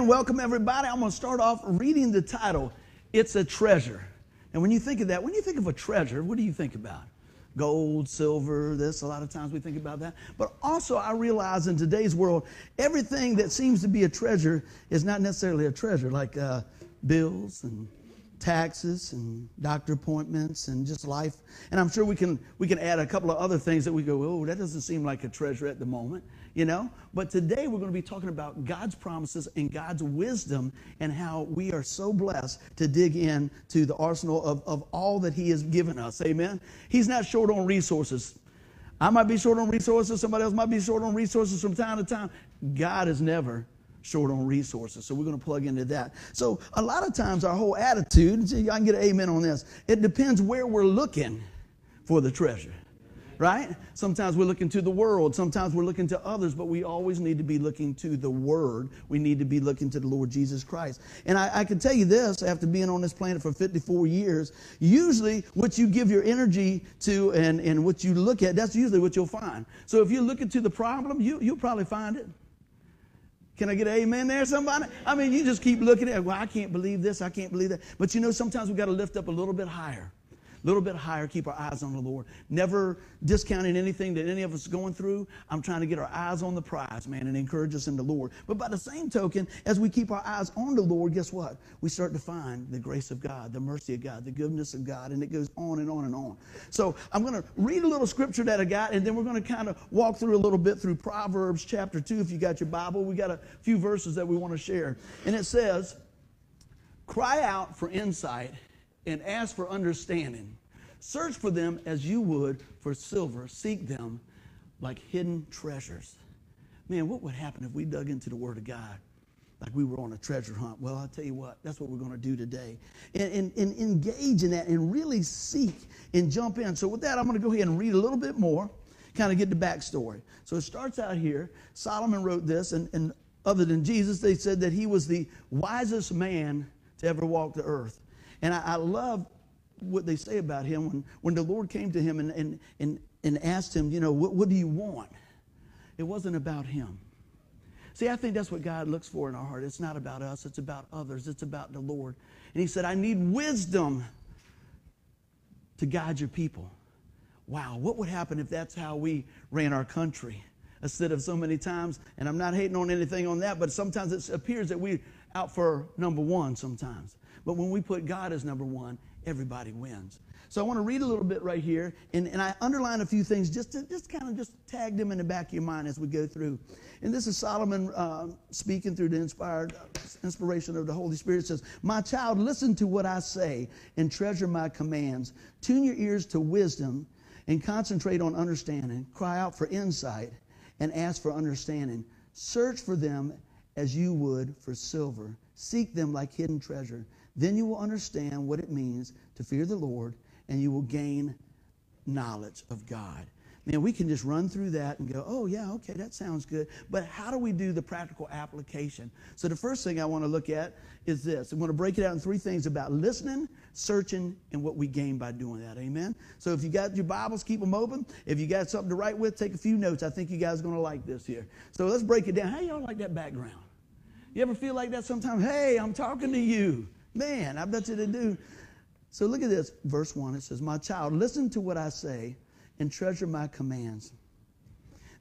Amen. Welcome, everybody. I'm going to start off reading the title It's a Treasure. And when you think of that, when you think of a treasure, what do you think about? Gold, silver, this, a lot of times we think about that. But also, I realize in today's world, everything that seems to be a treasure is not necessarily a treasure, like uh, bills and taxes and doctor appointments and just life. And I'm sure we can we can add a couple of other things that we go, oh, that doesn't seem like a treasure at the moment, you know. But today we're going to be talking about God's promises and God's wisdom and how we are so blessed to dig in to the arsenal of, of all that He has given us. Amen. He's not short on resources. I might be short on resources, somebody else might be short on resources from time to time. God is never short on resources. So we're going to plug into that. So a lot of times our whole attitude, I can get an amen on this, it depends where we're looking for the treasure. Right? Sometimes we're looking to the world, sometimes we're looking to others, but we always need to be looking to the Word. We need to be looking to the Lord Jesus Christ. And I, I can tell you this after being on this planet for 54 years, usually what you give your energy to and, and what you look at, that's usually what you'll find. So if you're looking to the problem, you, you'll probably find it. Can I get an amen there, somebody? I mean, you just keep looking at, well, I can't believe this, I can't believe that. But you know, sometimes we got to lift up a little bit higher a little bit higher, keep our eyes on the Lord. Never discounting anything that any of us going through. I'm trying to get our eyes on the prize, man, and encourage us in the Lord. But by the same token, as we keep our eyes on the Lord, guess what? We start to find the grace of God, the mercy of God, the goodness of God, and it goes on and on and on. So I'm going to read a little scripture that I got, and then we're going to kind of walk through a little bit through Proverbs chapter 2. If you got your Bible, we got a few verses that we want to share. And it says, Cry out for insight and ask for understanding. Search for them as you would for silver. Seek them like hidden treasures. Man, what would happen if we dug into the Word of God like we were on a treasure hunt? Well, I'll tell you what, that's what we're going to do today. And, and, and engage in that and really seek and jump in. So, with that, I'm going to go ahead and read a little bit more, kind of get the backstory. So, it starts out here. Solomon wrote this, and, and other than Jesus, they said that he was the wisest man to ever walk the earth. And I, I love what they say about him when, when the Lord came to him and, and, and, and asked him, you know, what, what do you want? It wasn't about him. See, I think that's what God looks for in our heart. It's not about us, it's about others, it's about the Lord. And he said, I need wisdom to guide your people. Wow, what would happen if that's how we ran our country? Instead of so many times, and I'm not hating on anything on that, but sometimes it appears that we're out for number one sometimes. But when we put God as number one, everybody wins. So I want to read a little bit right here, and, and I underline a few things just to just kind of just tag them in the back of your mind as we go through. And this is Solomon uh, speaking through the inspired inspiration of the Holy Spirit. It says, "My child, listen to what I say and treasure my commands. Tune your ears to wisdom and concentrate on understanding. Cry out for insight and ask for understanding. Search for them as you would for silver. Seek them like hidden treasure." Then you will understand what it means to fear the Lord and you will gain knowledge of God. Man, we can just run through that and go, oh, yeah, okay, that sounds good. But how do we do the practical application? So, the first thing I want to look at is this. I'm going to break it out in three things about listening, searching, and what we gain by doing that. Amen? So, if you got your Bibles, keep them open. If you got something to write with, take a few notes. I think you guys are going to like this here. So, let's break it down. How y'all like that background? You ever feel like that sometimes? Hey, I'm talking to you. Man, I bet you they do. So look at this, verse 1. It says, My child, listen to what I say and treasure my commands.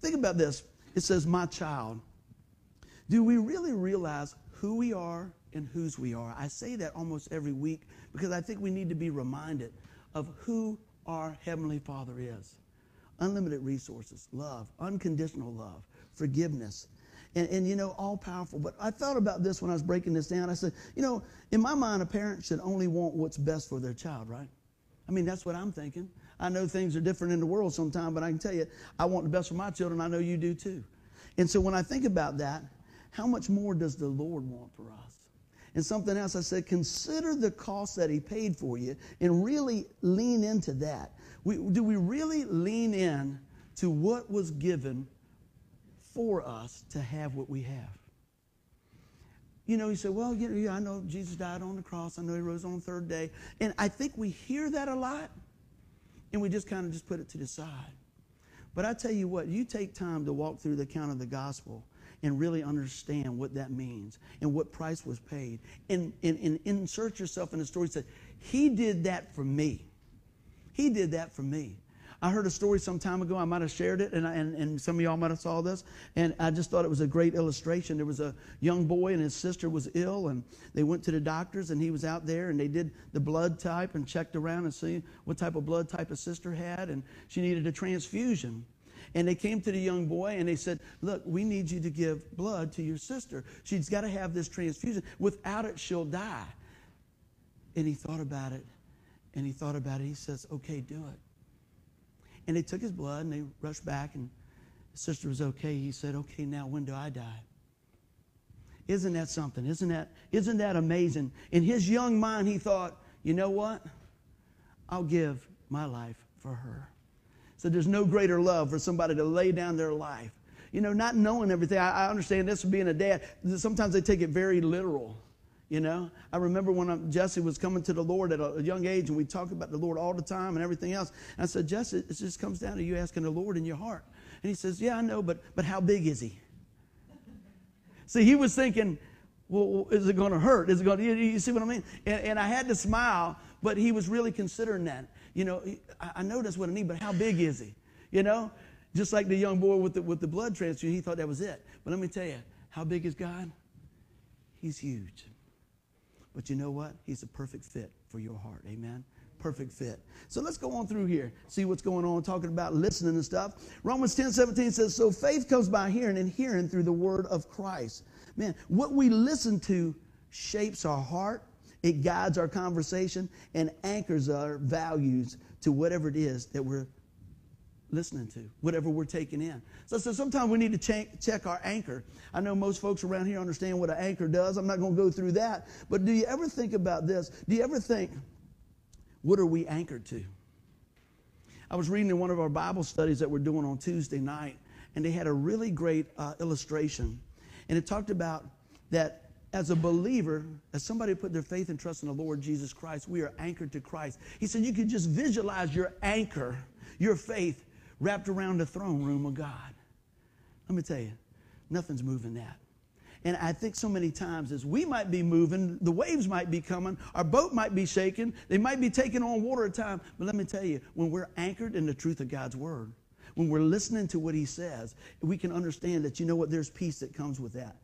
Think about this. It says, My child. Do we really realize who we are and whose we are? I say that almost every week because I think we need to be reminded of who our Heavenly Father is. Unlimited resources, love, unconditional love, forgiveness, and, and you know, all powerful. But I thought about this when I was breaking this down. I said, you know, in my mind, a parent should only want what's best for their child, right? I mean, that's what I'm thinking. I know things are different in the world sometimes, but I can tell you, I want the best for my children. I know you do too. And so when I think about that, how much more does the Lord want for us? And something else I said, consider the cost that He paid for you and really lean into that. We, do we really lean in to what was given for us to have what we have. You know, you say, well, you know, yeah, I know Jesus died on the cross. I know he rose on the third day. And I think we hear that a lot, and we just kind of just put it to the side. But I tell you what, you take time to walk through the account of the gospel, and really understand what that means and what price was paid and, and, and insert yourself in the story. Say, He did that for me. He did that for me. I heard a story some time ago. I might have shared it, and, I, and, and some of y'all might have saw this. And I just thought it was a great illustration. There was a young boy, and his sister was ill, and they went to the doctors, and he was out there, and they did the blood type and checked around and see what type of blood type his sister had, and she needed a transfusion. And they came to the young boy and they said, Look, we need you to give blood to your sister. She's got to have this transfusion. Without it, she'll die. And he thought about it and he thought about it. He says, Okay, do it. And they took his blood and they rushed back, and his sister was okay. He said, Okay, now when do I die? Isn't that something? Isn't that, isn't that amazing? In his young mind, he thought, You know what? I'll give my life for her. So there's no greater love for somebody to lay down their life. You know, not knowing everything. I, I understand this being a dad. Sometimes they take it very literal. You know, I remember when I'm, Jesse was coming to the Lord at a, young age, and we talked about the Lord all the time and everything else. And I said, Jesse, it just comes down to you asking the Lord in your heart. And he says, Yeah, I know, but but how big is he? See, he was thinking, Well, is it going to hurt? Is it going to? You, you see what I mean? And, and I had to smile, but he was really considering that. You know, I, I know that's what I need, but how big is he? You know, just like the young boy with the with the blood transfusion, he thought that was it. But let me tell you, how big is God? He's huge. But you know what? He's a perfect fit for your heart. Amen. Perfect fit. So let's go on through here, see what's going on, talking about listening and stuff. Romans 10 17 says, So faith comes by hearing, and hearing through the word of Christ. Man, what we listen to shapes our heart, it guides our conversation, and anchors our values to whatever it is that we're listening to, whatever we're taking in. So, so sometimes we need to check, check our anchor. I know most folks around here understand what an anchor does. I'm not going to go through that. But do you ever think about this? Do you ever think, what are we anchored to? I was reading in one of our Bible studies that we're doing on Tuesday night, and they had a really great uh, illustration. And it talked about that as a believer, as somebody put their faith and trust in the Lord Jesus Christ, we are anchored to Christ. He said you could just visualize your anchor, your faith, wrapped around the throne room of God. Let me tell you, nothing's moving that. And I think so many times as we might be moving, the waves might be coming, our boat might be shaking, they might be taking on water at time. But let me tell you, when we're anchored in the truth of God's word, when we're listening to what he says, we can understand that you know what, there's peace that comes with that.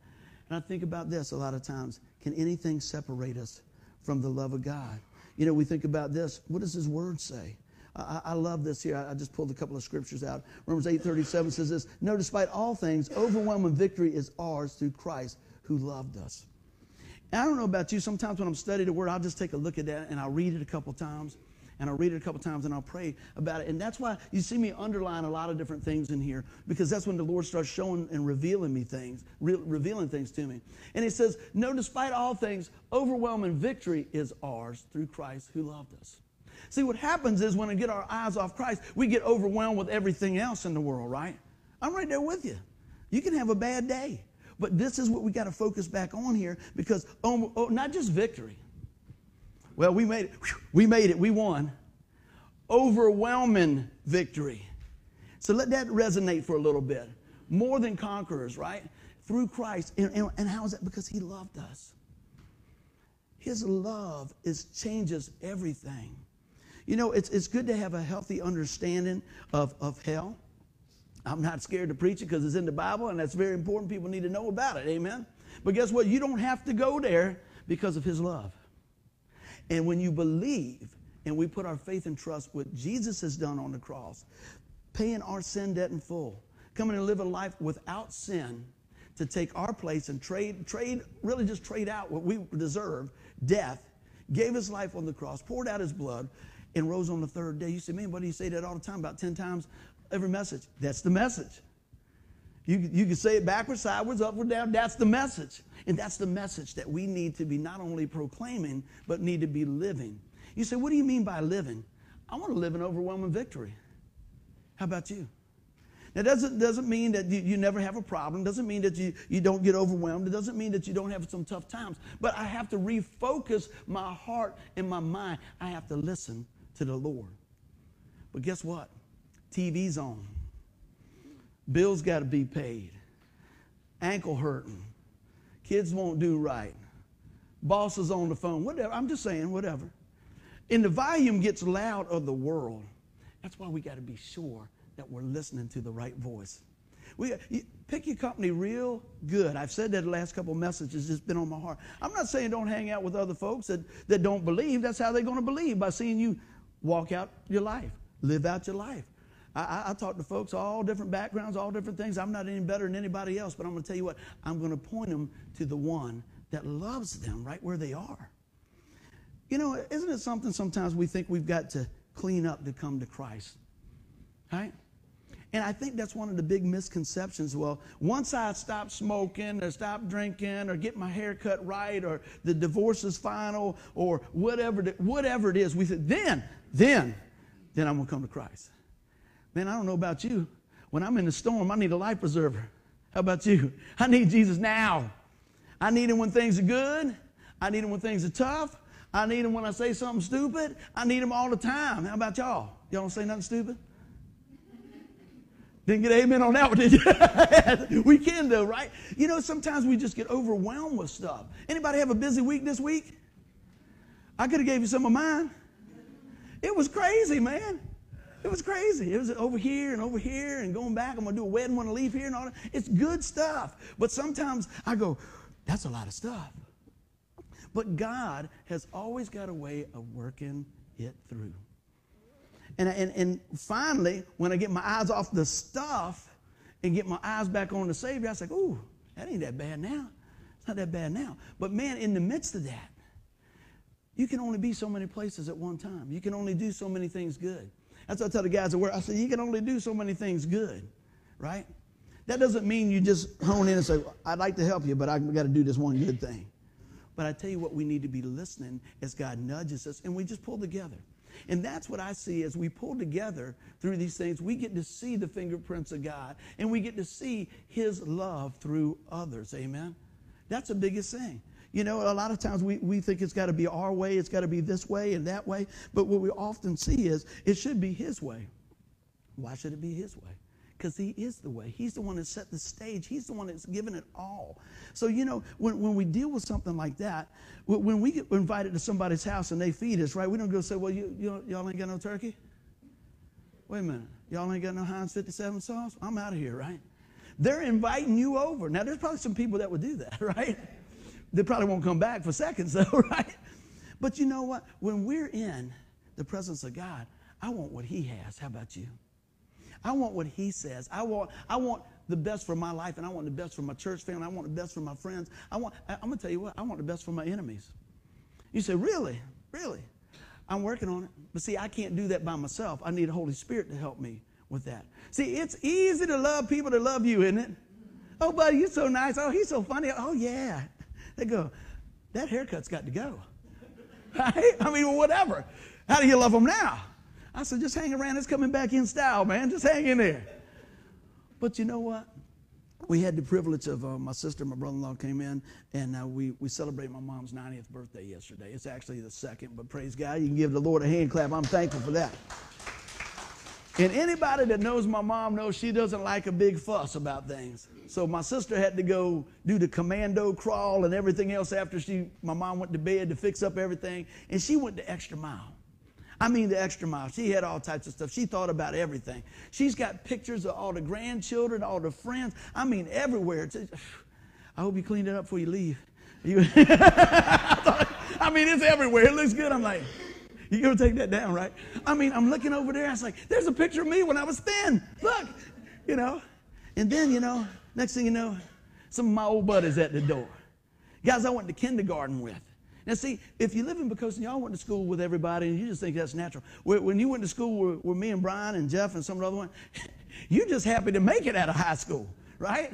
And I think about this a lot of times. Can anything separate us from the love of God? You know, we think about this. What does his word say? I, I love this here. I, I just pulled a couple of scriptures out. Romans 8:37 says this, No, despite all things, overwhelming victory is ours through Christ who loved us. And I don't know about you, sometimes when I'm studying the word, I'll just take a look at that and I'll read it a couple times and I'll read it a couple times and I'll pray about it. And that's why you see me underline a lot of different things in here because that's when the Lord starts showing and revealing me things, re- revealing things to me. And He says, No, despite all things, overwhelming victory is ours through Christ who loved us. See, what happens is when we get our eyes off Christ, we get overwhelmed with everything else in the world, right? I'm right there with you. You can have a bad day. But this is what we got to focus back on here because oh, oh, not just victory. Well, we made it. We made it. We won. Overwhelming victory. So let that resonate for a little bit. More than conquerors, right? Through Christ. And, and, and how is that? Because he loved us. His love is changes everything. You know, it's, it's good to have a healthy understanding of, of hell. I'm not scared to preach it because it's in the Bible and that's very important. People need to know about it. Amen. But guess what? You don't have to go there because of his love. And when you believe and we put our faith and trust what Jesus has done on the cross, paying our sin debt in full, coming and live a life without sin to take our place and trade, trade, really just trade out what we deserve, death, gave his life on the cross, poured out his blood, and rose on the third day. You say, man, why do you say that all the time? About 10 times every message. That's the message. You, you can say it backwards, sideways, upward, down. That's the message. And that's the message that we need to be not only proclaiming, but need to be living. You say, what do you mean by living? I want to live in overwhelming victory. How about you? That doesn't, doesn't mean that you, you never have a problem. doesn't mean that you, you don't get overwhelmed. It doesn't mean that you don't have some tough times. But I have to refocus my heart and my mind. I have to listen to the Lord. But guess what? TV's on. Bills got to be paid. ankle hurting, kids won't do right, boss is on the phone, whatever. I'm just saying, whatever. And the volume gets loud of the world. That's why we got to be sure that we're listening to the right voice. We, pick your company real good. I've said that the last couple of messages. It's been on my heart. I'm not saying don't hang out with other folks that, that don't believe. That's how they're going to believe by seeing you walk out your life, live out your life. I, I, I talk to folks all different backgrounds, all different things. I'm not any better than anybody else, but I'm going to tell you what. I'm going to point them to the one that loves them right where they are. You know, isn't it something sometimes we think we've got to clean up to come to Christ? Right? And I think that's one of the big misconceptions. Well, once I stop smoking or stop drinking or get my hair cut right or the divorce is final or whatever, whatever it is, we say, then, then, then I'm going to come to Christ. Man, I don't know about you. When I'm in the storm, I need a life preserver. How about you? I need Jesus now. I need him when things are good. I need him when things are tough. I need him when I say something stupid. I need him all the time. How about y'all? Y'all don't say nothing stupid? Didn't get amen on that one, did you? we can though, right? You know, sometimes we just get overwhelmed with stuff. Anybody have a busy week this week? I could have gave you some of mine. It was crazy, man. It was crazy. It was over here and over here and going back. I'm going to do a wedding when I leave here and all that. It's good stuff. But sometimes I go, that's a lot of stuff. But God has always got a way of working it through. And, and, and finally, when I get my eyes off the stuff and get my eyes back on the Savior, I say, ooh, that ain't that bad now. It's not that bad now. But man, in the midst of that, you can only be so many places at one time. You can only do so many things good. That's what I tell the guys at work. I say, you can only do so many things good, right? That doesn't mean you just hone in and say, I'd like to help you, but I've got to do this one good thing. But I tell you what, we need to be listening as God nudges us, and we just pull together. And that's what I see as we pull together through these things. We get to see the fingerprints of God, and we get to see His love through others. Amen? That's the biggest thing. You know, a lot of times we, we think it's got to be our way, it's got to be this way and that way. But what we often see is it should be His way. Why should it be His way? because he is the way. He's the one that set the stage. He's the one that's given it all. So, you know, when, when we deal with something like that, when we get invited to somebody's house and they feed us, right, we don't go say, well, you, you y'all ain't got no turkey? Wait a minute. Y'all ain't got no Heinz 57 sauce? I'm out of here, right? They're inviting you over. Now, there's probably some people that would do that, right? They probably won't come back for seconds, though, right? But you know what? When we're in the presence of God, I want what He has. How about you? I want what he says. I want, I want the best for my life, and I want the best for my church family. I want the best for my friends. I want, I, I'm going to tell you what, I want the best for my enemies. You say, really? Really? I'm working on it. But see, I can't do that by myself. I need the Holy Spirit to help me with that. See, it's easy to love people that love you, isn't it? Oh, buddy, you're so nice. Oh, he's so funny. Oh, yeah. They go, that haircut's got to go. Right? I mean, whatever. How do you love them now? I said, just hang around. It's coming back in style, man. Just hang in there. But you know what? We had the privilege of uh, my sister, my brother-in-law came in, and uh, we we celebrated my mom's 90th birthday yesterday. It's actually the second, but praise God, you can give the Lord a hand clap. I'm thankful for that. And anybody that knows my mom knows she doesn't like a big fuss about things. So my sister had to go do the commando crawl and everything else after she my mom went to bed to fix up everything, and she went the extra mile. I mean, the extra mile. She had all types of stuff. She thought about everything. She's got pictures of all the grandchildren, all the friends. I mean, everywhere. I hope you cleaned it up before you leave. I mean, it's everywhere. It looks good. I'm like, you gonna take that down, right? I mean, I'm looking over there. I was like, there's a picture of me when I was thin. Look, you know. And then, you know, next thing you know, some of my old buddies at the door. Guys I went to kindergarten with. Now, see, if you live in Poquoson, y'all went to school with everybody and you just think that's natural. When you went to school with, me and Brian and Jeff and some other ones, you're just happy to make it out of high school, right?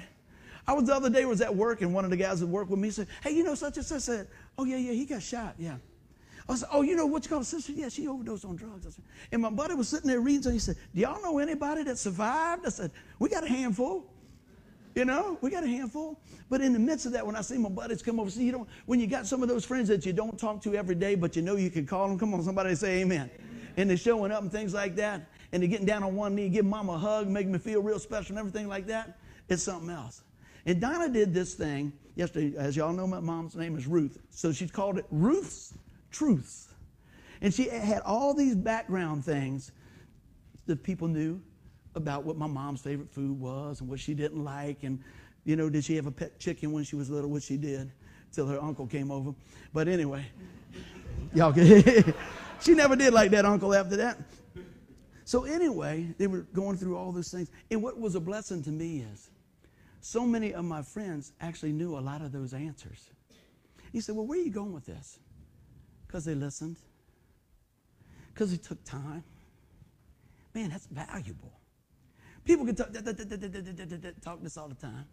I was the other day was at work and one of the guys that worked with me said, "Hey, you know such and such." I said, "Oh yeah, yeah, he got shot, yeah." I said, "Oh, you know what you call a sister? Yeah, she overdosed on drugs." Said, and my buddy was sitting there reading, so he said, "Do y'all know anybody that survived?" I said, "We got a handful." You know, we got a handful. But in the midst of that, when I see my buddies come over, see, you know, when you got some of those friends that you don't talk to every day, but you know you can call them, come on, somebody say amen. And they're showing up and things like that, and they're getting down on one knee, give mom a hug, make me feel real special and everything like that, it's something else. And Donna did this thing yesterday. As y'all know, my mom's name is Ruth. So she's called it Ruth's Truths. And she had all these background things that people knew about what my mom's favorite food was and what she didn't like. And, you know, did she have a pet chicken when she was little? Which she did, till her uncle came over. But anyway, y'all, she never did like that uncle after that. So anyway, they were going through all those things. And what was a blessing to me is so many of my friends actually knew a lot of those answers. He said, Well, where are you going with this? Because they listened, because they took time. Man, that's valuable. People can talk, talk this all the time.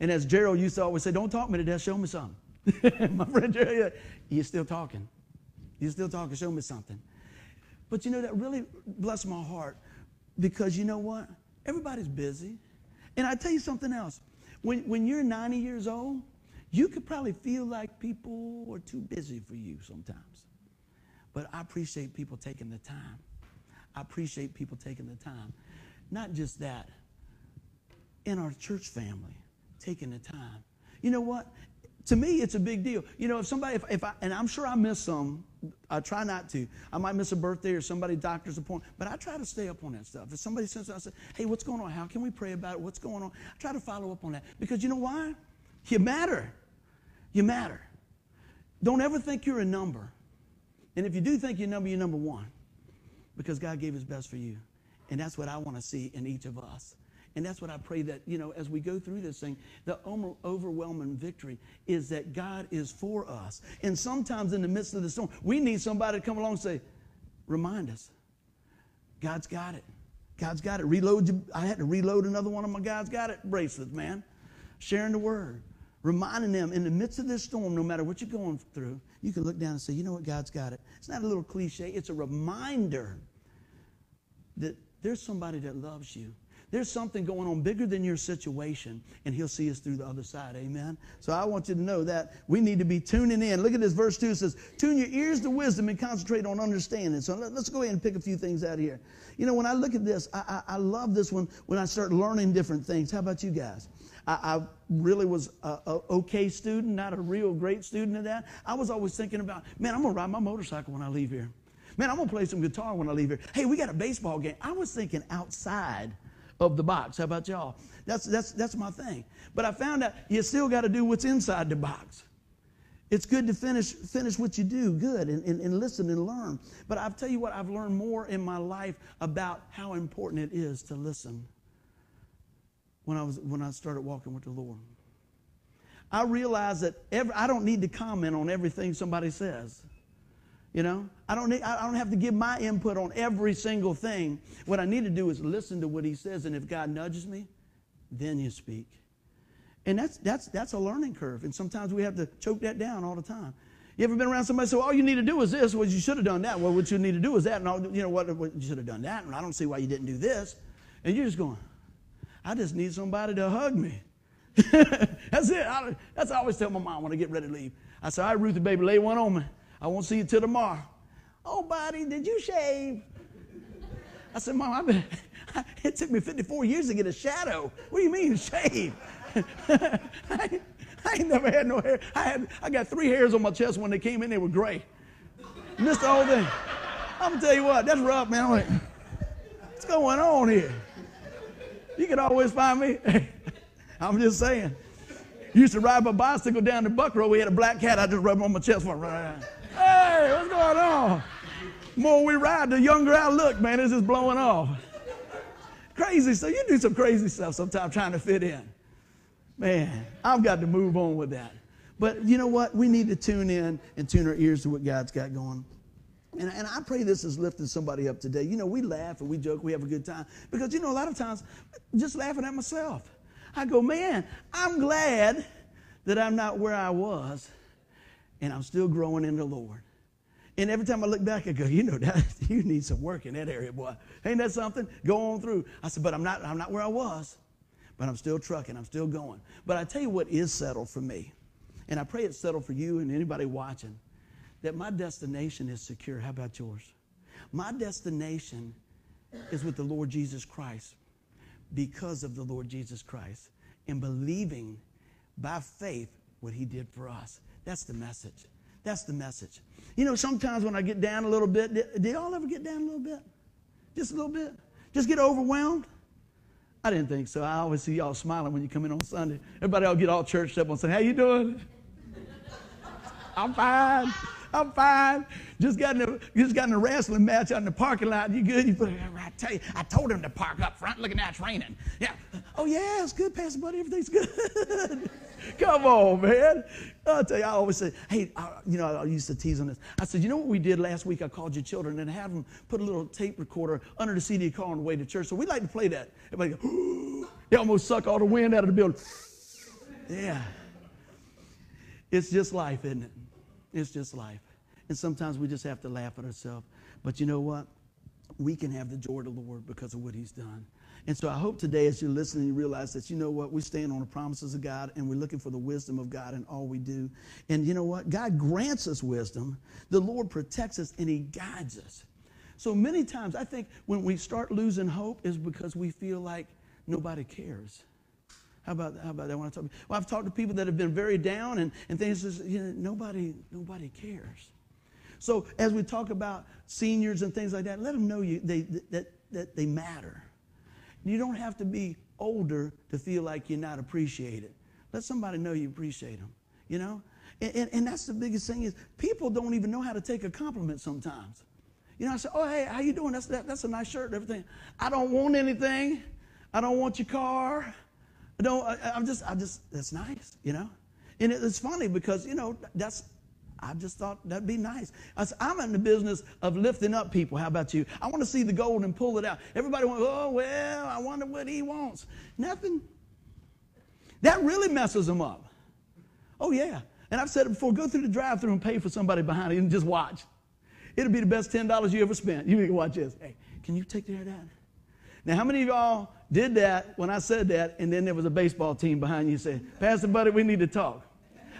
And as Gerald used to always say, Don't talk me to death, show me something. my friend Gerald, you're still talking. You're still talking, show me something. But you know, that really blessed my heart because you know what? Everybody's busy. And I tell you something else. When, when you're 90 years old, you could probably feel like people are too busy for you sometimes. But I appreciate people taking the time. I appreciate people taking the time. Not just that, in our church family, taking the time. You know what? To me, it's a big deal. You know, if somebody, if, if I, and I'm sure I miss some, I try not to. I might miss a birthday or somebody doctor's appointment, but I try to stay up on that stuff. If somebody says, I say, hey, what's going on? How can we pray about it? What's going on? I try to follow up on that because you know why? You matter. You matter. Don't ever think you're a number. And if you do think you're a number, you're number one because God gave his best for you. And that's what I want to see in each of us. And that's what I pray that, you know, as we go through this thing, the overwhelming victory is that God is for us. And sometimes in the midst of the storm, we need somebody to come along and say, remind us, God's got it. God's got it. Reload. I had to reload another one of my God's got it bracelets, man. Sharing the word. Reminding them in the midst of this storm, no matter what you're going through, you can look down and say, you know what, God's got it. It's not a little cliche, it's a reminder that there's somebody that loves you there's something going on bigger than your situation, and He'll see us through the other side. Amen. So I want you to know that we need to be tuning in. Look at this verse 2 it says, Tune your ears to wisdom and concentrate on understanding. So let, us go ahead and pick a few things out here. You know, when I look at this, I, I, I love this one when I start learning different things. How about you guys? I, really was a, a, okay student, not a real great student at that. I was always thinking about, man, I'm gonna ride my motorcycle when I leave here. Man, I'm gonna play some guitar when I leave here. Hey, we got a baseball game. I was thinking outside of the box. How about y'all? That's, that's, that's my thing. But I found out you still got to do what's inside the box. It's good to finish, finish what you do, good, and, and, and listen and learn. But I'll tell you what, I've learned more in my life about how important it is to listen when I, was, when I started walking with the Lord. I realized that every, I don't need to comment on everything somebody says. You know, I don't, need, I don't have to give my input on every single thing. What I need to do is listen to what he says, and if God nudges me, then you speak. And that's, that's, that's a learning curve, and sometimes we have to choke that down all the time. You ever been around somebody say, well, all you need to do is this? Well, you should have done that. Well, what you need to do is that. And all, you know what, what? You should have done that. And I don't see why you didn't do this. And you're just going, I just need somebody to hug me. that's it. I, that's I always tell my mom when I get ready to leave. I say, all right, Ruthie, baby, lay one on me. I won't see you till tomorrow. Oh, buddy, did you shave? I said, Mom, I've been, it took me 54 years to get a shadow. What do you mean, shave? I, I ain't never had no hair. I, had, I got three hairs on my chest when they came in, they were gray. Missed the whole thing. I'm to tell you what, that's rough, man. I'm like, what's going on here? You can always find me. I'm just saying. Used to ride my bicycle down to Buckroe. We had a black cat. I just rubbed on my chest for right. Hey, what's going on? More we ride, the younger I look, man. It's just blowing off. Crazy So You do some crazy stuff sometimes trying to fit in. Man, I've got to move on with that. But you know what? We need to tune in and tune our ears to what God's got going. And, and I pray this is lifting somebody up today. You know, we laugh and we joke, we have a good time. Because, you know, a lot of times, just laughing at myself. I go, man, I'm glad that I'm not where I was and I'm still growing in the Lord. And every time I look back, I go, you know, that, you need some work in that area, boy. Ain't that something? Go on through. I said, but I'm not, I'm not where I was, but I'm still trucking. I'm still going. But I tell you what is settled for me, and I pray it's settled for you and anybody watching, that my destination is secure. How about yours? My destination is with the Lord Jesus Christ because of the Lord Jesus Christ. and believing by faith what he did for us. That's the message. That's the message. You know, sometimes when I get down a little bit, did y'all ever get down a little bit? Just a little bit? Just get overwhelmed? I didn't think so. I always see y'all smiling when you come in on Sunday. Everybody all get all churched up and say, How you doing? I'm fine. I'm fine. Just got in a just got in a wrestling match out in the parking lot. You good? You put it I tell you, I told him to park up front. Look at that, it's raining. Yeah. Oh yeah, it's good, Pastor Buddy. Everything's good. Come on, man. I'll tell you, I always say, hey, I, you know, I used to tease on this. I said, you know what we did last week? I called your children and had them put a little tape recorder under the CD car on the way to church. So we like to play that. Everybody go, they almost suck all the wind out of the building. Yeah. It's just life, isn't it? It's just life. And sometimes we just have to laugh at ourselves. But you know what? We can have the joy of the Lord because of what He's done. And so I hope today, as you're listening, you realize that you know what? We stand on the promises of God and we're looking for the wisdom of God in all we do. And you know what? God grants us wisdom, the Lord protects us, and He guides us. So many times, I think when we start losing hope is because we feel like nobody cares. How about, how about that? When I talk, well, I've talked to people that have been very down and, and things you know, nobody, nobody cares. So as we talk about seniors and things like that, let them know you, they, that, that they matter. You don't have to be older to feel like you're not appreciated. Let somebody know you appreciate them, you know? And, and, and that's the biggest thing is people don't even know how to take a compliment sometimes. You know, I say, oh, hey, how you doing? That's, that, that's a nice shirt and everything. I don't want anything. I don't want your car. I don't, I, I'm just, I just, that's nice, you know? And it's funny because, you know, that's, I just thought that'd be nice. I said, I'm in the business of lifting up people. How about you? I want to see the gold and pull it out. Everybody went, oh, well, I wonder what he wants. Nothing. That really messes them up. Oh, yeah. And I've said it before go through the drive through and pay for somebody behind you and just watch. It'll be the best $10 you ever spent. You can watch this. Hey, can you take care of that? Now, how many of y'all did that when I said that, and then there was a baseball team behind you said, Pastor Buddy, we need to talk?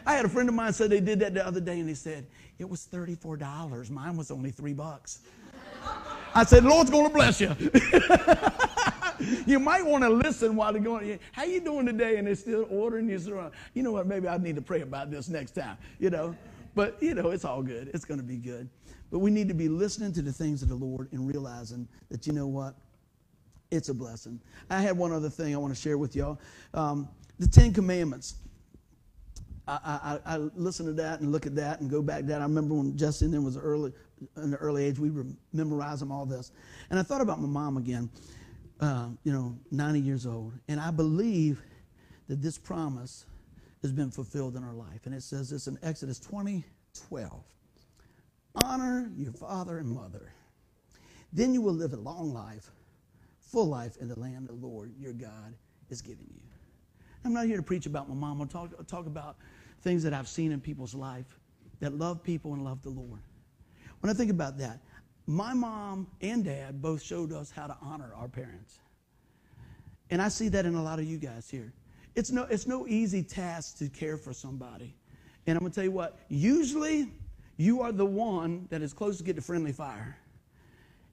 I had a friend of mine said they did that the other day, and he said, it was $34. Mine was only three bucks. I said, Lord's going to bless you. you might want to listen while they're going, how you doing today? And they're still ordering you. You know what? Maybe I need to pray about this next time, you know. But, you know, it's all good. It's going to be good. But we need to be listening to the things of the Lord and realizing that, you know what? It's a blessing. I had one other thing I want to share with y'all. Um, the Ten Commandments. I, I, I, listen to that and look at that and go back to that. I remember when Justin then was early, in the early age, we memorize them all this. And I thought about my mom again, uh, you know, 90 years old. And I believe that this promise has been fulfilled in her life. And it says this in Exodus 20, 12. Honor your father and mother. Then you will live a long life full life in the land the Lord your God is giving you. I'm not here to preach about my mom. I'll talk, talk about things that I've seen in people's life that love people and love the Lord. When I think about that, my mom and dad both showed us how to honor our parents. And I see that in a lot of you guys here. It's no, it's no easy task to care for somebody. And I'm going to tell you what, usually you are the one that is close to get to friendly fire.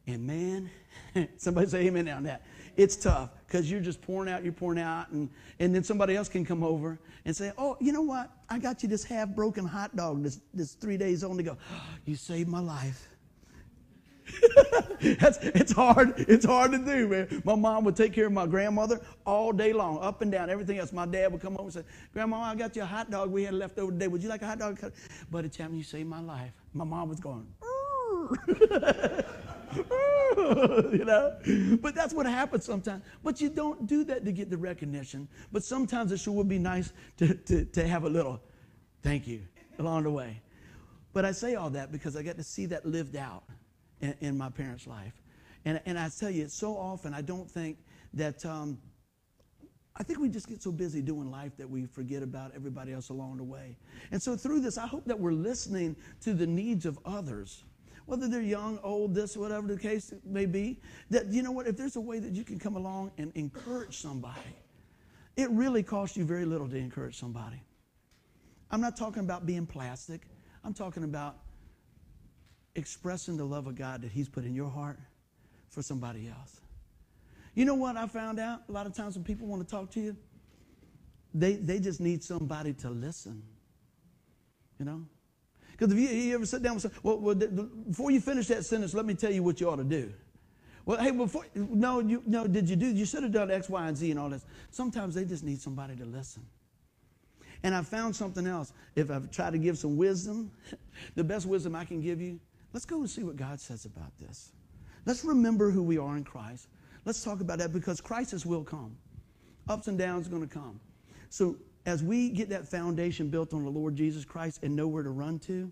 And man, somebody say amen on that. It's tough because you're just pouring out, you're pouring out, and, and then somebody else can come over and say, Oh, you know what? I got you this half broken hot dog this, this three days old. And go, oh, You saved my life. That's, it's hard. It's hard to do, man. My mom would take care of my grandmother all day long, up and down, everything else. My dad would come over and say, Grandma, I got you a hot dog we had left over today. Would you like a hot dog? Buddy Chapman, you saved my life. My mom was going, you know? But that's what happens sometimes. But you don't do that to get the recognition. But sometimes it sure would be nice to, to, to have a little thank you along the way. But I say all that because I got to see that lived out in, in my parents' life. And, and I tell you, so often I don't think that, um, I think we just get so busy doing life that we forget about everybody else along the way. And so through this, I hope that we're listening to the needs of others whether they're young, old, this, whatever the case may be, that, you know what, if there's a way that you can come along and encourage somebody, it really costs you very little to encourage somebody. I'm not talking about being plastic, I'm talking about expressing the love of God that He's put in your heart for somebody else. You know what I found out? A lot of times when people want to talk to you, they, they just need somebody to listen. You know? Because if you, you, ever sit down and say, well, well, before you finish that sentence, let me tell you what you ought to do. Well, hey, before, no, you, no, did you do, you should have done X, Y, and Z and all this. Sometimes they just need somebody to listen. And I found something else. If I try to give some wisdom, the best wisdom I can give you, let's go and see what God says about this. Let's remember who we are in Christ. Let's talk about that because crisis will come. Ups and downs are going to come. So as we get that foundation built on the Lord Jesus Christ and know where to run to,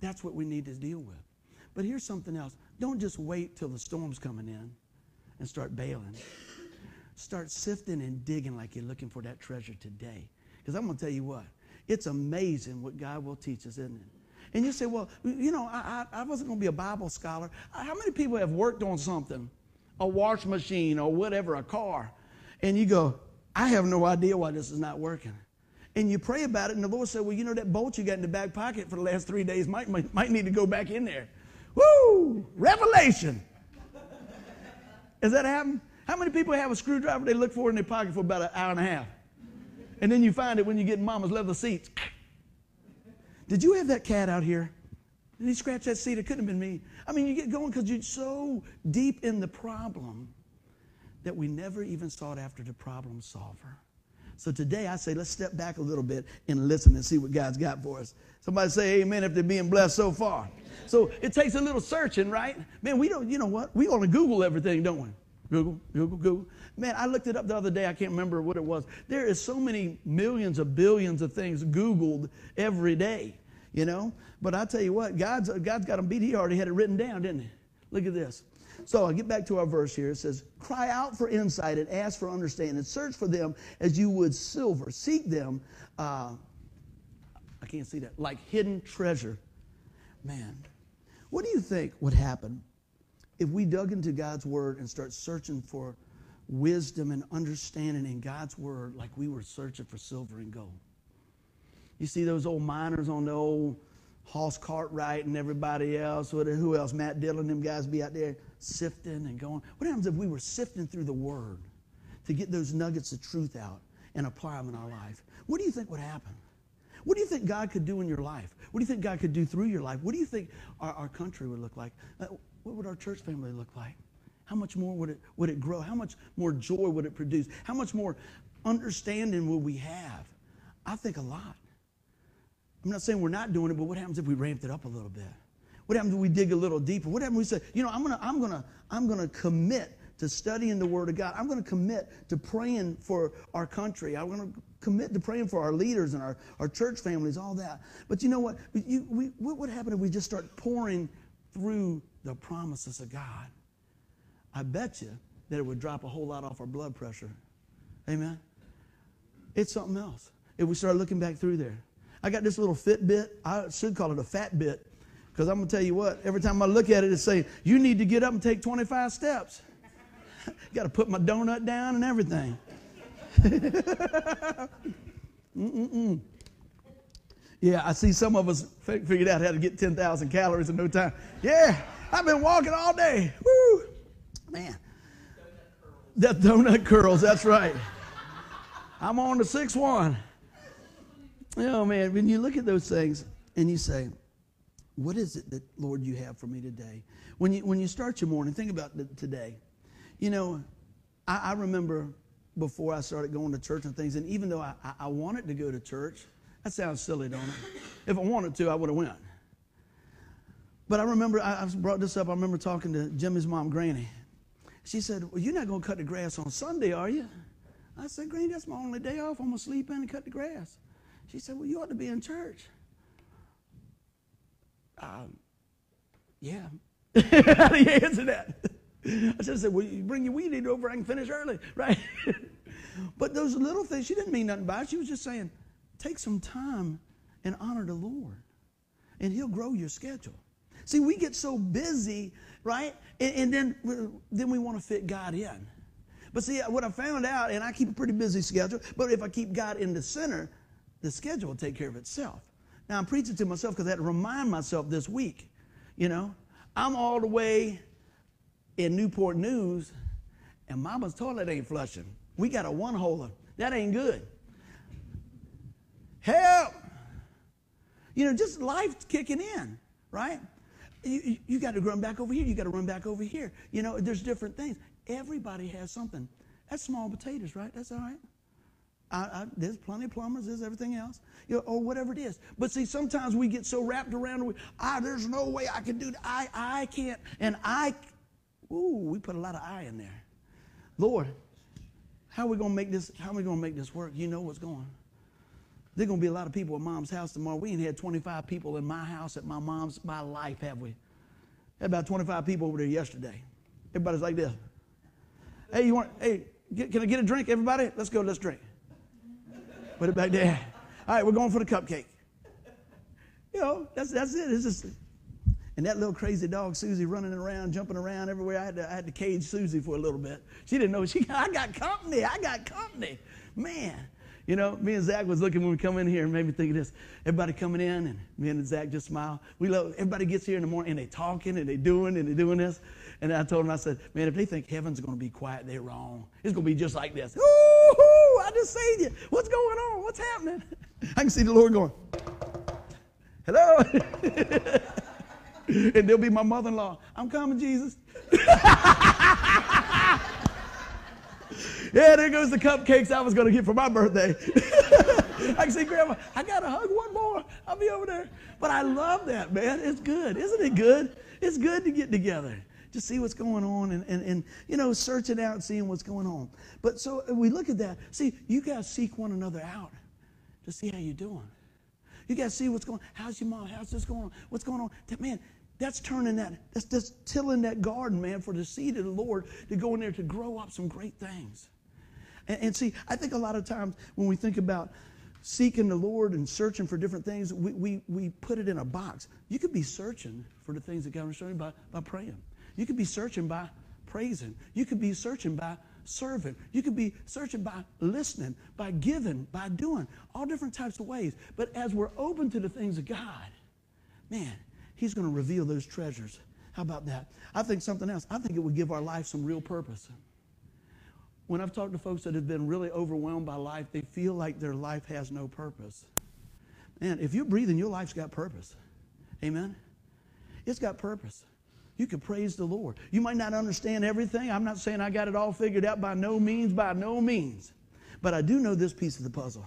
that's what we need to deal with. But here's something else. Don't just wait till the storm's coming in and start bailing. Start sifting and digging like you're looking for that treasure today. Because I'm going to tell you what, it's amazing what God will teach us, isn't it? And you say, well, you know, I, I, I wasn't going to be a Bible scholar. How many people have worked on something, a wash machine or whatever, a car, and you go, I have no idea why this is not working. And you pray about it, and the Lord said, Well, you know, that bolt you got in the back pocket for the last three days might, might, might need to go back in there. Woo! Revelation. Has that happened? How many people have a screwdriver they look for in their pocket for about an hour and a half? And then you find it when you get in mama's leather seats. Did you have that cat out here? Did he scratch that seat? It couldn't have been me. I mean, you get going because you're so deep in the problem that we never even sought after the problem solver. So today I say, let's step back a little bit and listen and see what God's got for us. Somebody say amen if they're being blessed so far. So it takes a little searching, right? Man, we don't, you know what? We to Google everything, don't we? Google, Google, Google. Man, I looked it up the other day. I can't remember what it was. There is so many millions of billions of things Googled every day, you know? But I tell you what, God's, God's got them beat. He already had it written down, didn't he? Look at this. So I get back to our verse here. It says, Cry out for insight and ask for understanding. Search for them as you would silver. Seek them, uh, I can't see that, like hidden treasure. Man, what do you think would happen if we dug into God's Word and start searching for wisdom and understanding in God's Word like we were searching for silver and gold? You see those old miners on the old Hoss Cartwright and everybody else, who else, Matt Dillon, them guys be out there sifting and going. What happens if we were sifting through the Word to get those nuggets of truth out and apply them in our life? What do you think would happen? What do you think God could do in your life? What do you think God could do through your life? What do you think our, our country would look like? Uh, what would our church family look like? How much more would it, would it grow? How much more joy would it produce? How much more understanding would we have? I think a lot. I'm not saying we're not doing it, but what happens if we ramped it up a little bit? What happens if we dig a little deeper? What happens if we say, you know, I'm gonna, I'm gonna, I'm gonna commit to studying the Word of God. I'm gonna commit to praying for our country. I'm gonna commit to praying for our leaders and our, our church families, all that. But you know what? You, we, what would happen if we just start pouring through the promises of God? I bet you that it would drop a whole lot off our blood pressure. Amen? It's something else. If we start looking back through there. I got this little Fitbit. I should call it a fat bit because I'm going to tell you what, every time I look at it, it's saying, you need to get up and take 25 steps. got to put my donut down and everything. Mm-mm-mm. Yeah, I see some of us figured out how to get 10,000 calories in no time. Yeah, I've been walking all day. Woo! Man. That donut curls, that's right. I'm on the sixth one. Oh, man, when you look at those things and you say, what is it that, Lord, you have for me today? When you, when you start your morning, think about today. You know, I, I remember before I started going to church and things, and even though I, I wanted to go to church, that sounds silly, don't it? If I wanted to, I would have went. But I remember, I, I brought this up, I remember talking to Jimmy's mom, Granny. She said, well, you're not going to cut the grass on Sunday, are you? I said, Granny, that's my only day off. I'm going to sleep in and cut the grass. She said, well, you ought to be in church. Um, yeah. How do you answer that? I should have said, well, you bring your weed eat over, I can finish early, right? but those little things, she didn't mean nothing by it. She was just saying, take some time and honor the Lord, and He'll grow your schedule. See, we get so busy, right? And, and then, then we want to fit God in. But see, what I found out, and I keep a pretty busy schedule, but if I keep God in the center, the schedule will take care of itself. Now I'm preaching to myself because I had to remind myself this week. You know, I'm all the way in Newport News, and Mama's toilet ain't flushing. We got a one holer. That ain't good. help. You know, just life kicking in, right? You, you, you got to run back over here. You got to run back over here. You know, there's different things. Everybody has something. That's small potatoes, right? That's all right. I, I, there's plenty of plumbers, there's everything else, you know, or whatever it is. But see, sometimes we get so wrapped around, we, ah, there's no way I can do that. I, I can't. And I, ooh, we put a lot of I in there. Lord, how are we going to make this, how are we going to make this work? You know what's going There's going to be a lot of people at mom's house tomorrow. We ain't had 25 people in my house at my mom's, my life, have we? Had about 25 people over there yesterday. Everybody's like this. Hey, you want, hey, get, can I get a drink, everybody? Let's go, let's drink. Put it back there. All right, we're going for the cupcake. You know, that's, that's it. It's just, and that little crazy dog, Susie, running around, jumping around everywhere. I had, to, I had to cage Susie for a little bit. She didn't know. She, I got company. I got company. Man. You know, me and Zach was looking when we come in here and made me think of this. Everybody coming in, and me and Zach just smile. We love, everybody gets here in the morning and they talking and they doing and they doing this. And I told him, I said, man, if they think heaven's going to be quiet, they're wrong. It's going to be just like this. Ooh, I just saved you. What's going on? What's happening? I can see the Lord going, hello. and there'll be my mother-in-law. I'm coming, Jesus. Yeah, there goes the cupcakes I was going to get for my birthday. I can see Grandma, I got to hug one more. I'll be over there. But I love that, man. It's good. Isn't it good? It's good to get together to see what's going on and, and, and you know, searching out and seeing what's going on. But so uh, we look at that. See, you guys seek one another out to see how you're doing. You got to see what's going on. How's your mom? How's this going on? What's going on? That, man, that's turning that, that's just tilling that garden, man, for the seed of the Lord to go in there to grow up some great things. And, and, see, I think a lot of times when we think about seeking the Lord and searching for different things, we, we, we put it in a box. You could be searching for the things that God is showing by, by praying. You could be searching by praising. You could be searching by serving. You could be searching by listening, by giving, by doing, all different types of ways. But as we're open to the things of God, man, He's going to reveal those treasures. How about that? I think something else. I think it would give our life some real purpose when I've talked to folks that have been really overwhelmed by life, they feel like their life has no purpose. Man, if you're breathing, your life's got purpose. Amen? It's got purpose. You can praise the Lord. You might not understand everything. I'm not saying I got it all figured out by no means, by no means. But I do know this piece of the puzzle.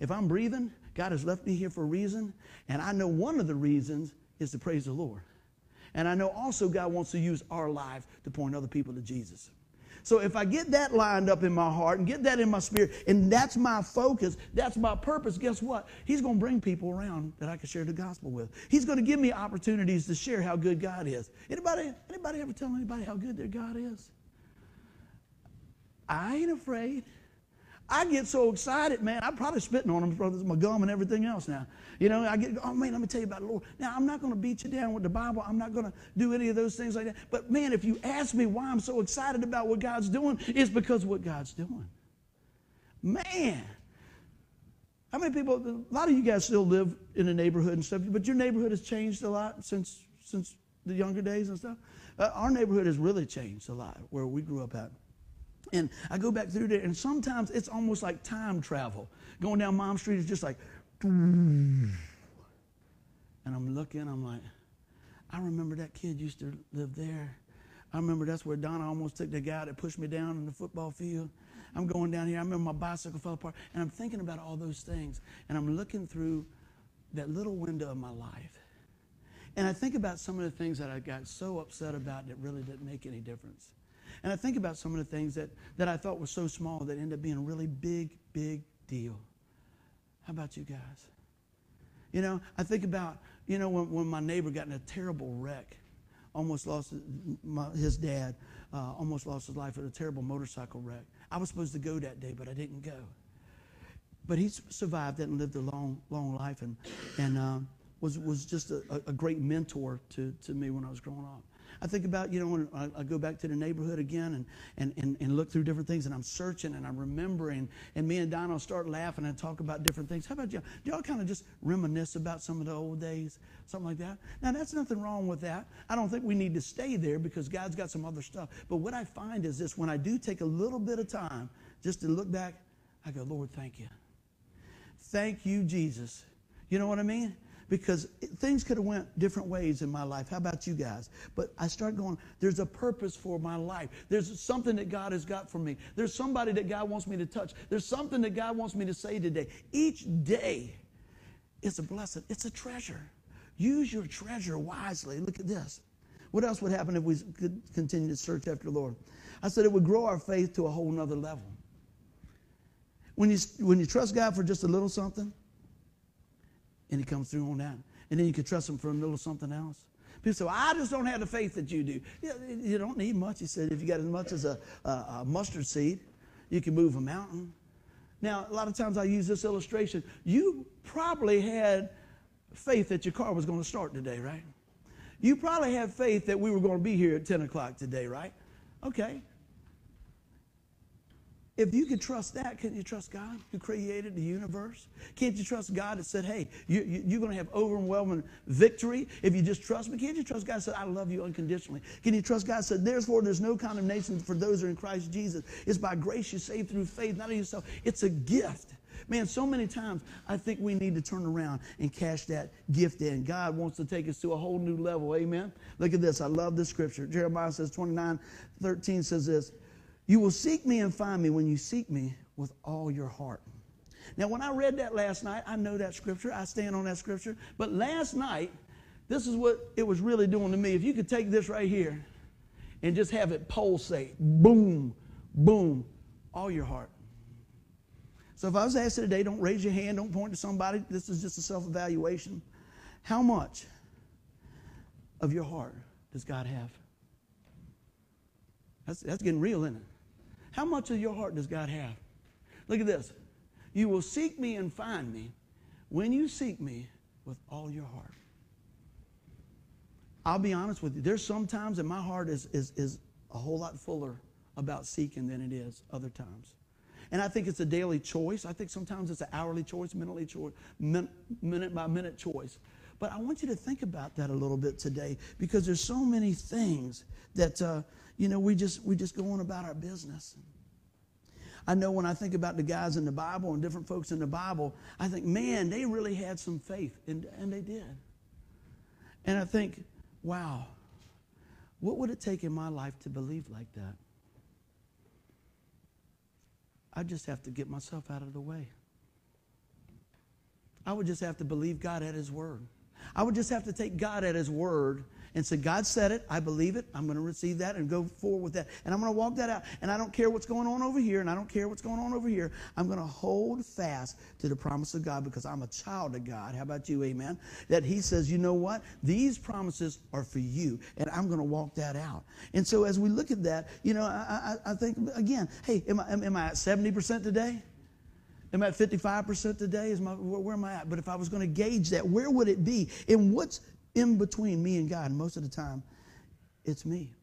If I'm breathing, God has left me here for a reason, and I know one of the reasons is to praise the Lord. And I know also God wants to use our lives to point other people to Jesus. So if I get that lined up in my heart and get that in my spirit, and that's my focus, that's my purpose, guess what? He's going to bring people around that I can share the gospel with. He's going to give me opportunities to share how good God is. Anybody, anybody ever tell anybody how good their God is? I ain't afraid. I get so excited, man. I'm probably spitting on them, brothers, my gum and everything else now. You know, I get, oh man, let me tell you about the Lord. Now, I'm not going to beat you down with the Bible. I'm not going to do any of those things like that. But man, if you ask me why I'm so excited about what God's doing, it's because what God's doing. Man. How many people, a lot of you guys still live in a neighborhood and stuff, but your neighborhood has changed a lot since, since the younger days and stuff. Uh, our neighborhood has really changed a lot where we grew up at. And I go back through there, and sometimes it's almost like time travel. Going down Mom Street is just like, and I'm looking, I'm like, I remember that kid used to live there. I remember that's where Donna almost took the guy that pushed me down in the football field. I'm going down here. I remember my bicycle fell apart. And I'm thinking about all those things. And I'm looking through that little window of my life. And I think about some of the things that I got so upset about that really didn't make any difference. And I think about some of the things that, that I thought were so small that ended up being a really big, big deal. How about you guys? You know, I think about, you know, when, when my neighbor got in a terrible wreck, almost lost my, his dad, uh, almost lost his life in a terrible motorcycle wreck. I was supposed to go that day, but I didn't go. But he survived it and lived a long, long life and, and uh, was, was just a, a great mentor to, to me when I was growing up. I think about, you know, when I, I go back to the neighborhood again and, and, and, and, look through different things and I'm searching and I'm remembering and me and Donald start laughing and talk about different things. How about y'all? Do y'all kind of just reminisce about some of the old days? Something like that? Now, that's nothing wrong with that. I don't think we need to stay there because God's got some other stuff. But what I find is this when I do take a little bit of time just to look back, I go, Lord, thank you. thank you, Jesus. You know what I mean? Because things could have went different ways in my life. How about you guys? But I start going, there's a purpose for my life. There's something that God has got for me. There's somebody that God wants me to touch. There's something that God wants me to say today. Each day is a blessing. It's a treasure. Use your treasure wisely. Look at this. What else would happen if we could continue to search after the Lord? I said it would grow our faith to a whole nother level. When you, when you trust God for just a little something, and He comes through on that, and then you can trust Him for a little something else. People say, well, I just don't have the faith that you do. You don't need much. He said, if you got as much as a, a, a mustard seed, you can move a mountain. Now, a lot of times I use this illustration. You probably had faith that your car was going to start today, right? You probably had faith that we were going to be here at 10 o'clock today, right? Okay. If you could trust that, can't you trust God who created the universe? Can't you trust God that said, hey, you, you, you're going to have overwhelming victory if you just trust me? Can't you trust God that said, I love you unconditionally? Can you trust God that said, therefore, there's no condemnation for those who are in Christ Jesus? It's by grace you're saved through faith, not of yourself. It's a gift. Man, so many times I think we need to turn around and cash that gift in. God wants to take us to a whole new level. Amen. Look at this. I love this scripture. Jeremiah says 29 13 says this You will seek me and find me when you seek me with all your heart. Now, when I read that last night, I know that scripture. I stand on that scripture. But last night, this is what it was really doing to me. If you could take this right here and just have it pulsate, boom, boom, all your heart. So if I was asked today, don't raise your hand, don't point to somebody. This is just a self evaluation. How much of your heart does God have? That's, that's getting real, isn't it? How much of your heart does God have? Look at this. You will seek me and find me when you seek me with all your heart. I'll be honest with you. There's some times that my heart is, is, is a whole lot fuller about seeking than it is other times. And I think it's a daily choice. I think sometimes it's an hourly choice, mentally choice, min- minute by minute choice. But I want you to think about that a little bit today because there's so many things that uh, you know we just we just go on about our business. I know when I think about the guys in the Bible and different folks in the Bible, I think, man, they really had some faith, and, and they did. And I think, wow, what would it take in my life to believe like that? I just have to get myself out of the way. I would just have to believe God at His word. I would just have to take God at His word and say, God said it, I believe it, I'm going to receive that and go forward with that. And I'm going to walk that out. And I don't care what's going on over here, and I don't care what's going on over here. I'm going to hold fast to the promise of God because I'm a child of God. How about you, amen? That He says, you know what? These promises are for you, and I'm going to walk that out. And so as we look at that, you know, I, I, I think, again, hey, am I, am I at 70% today? Am I at 55% today? Is my, where, where am I at? But if I was going to gauge that, where would it be? And what's in between me and God. most of the time, it's me.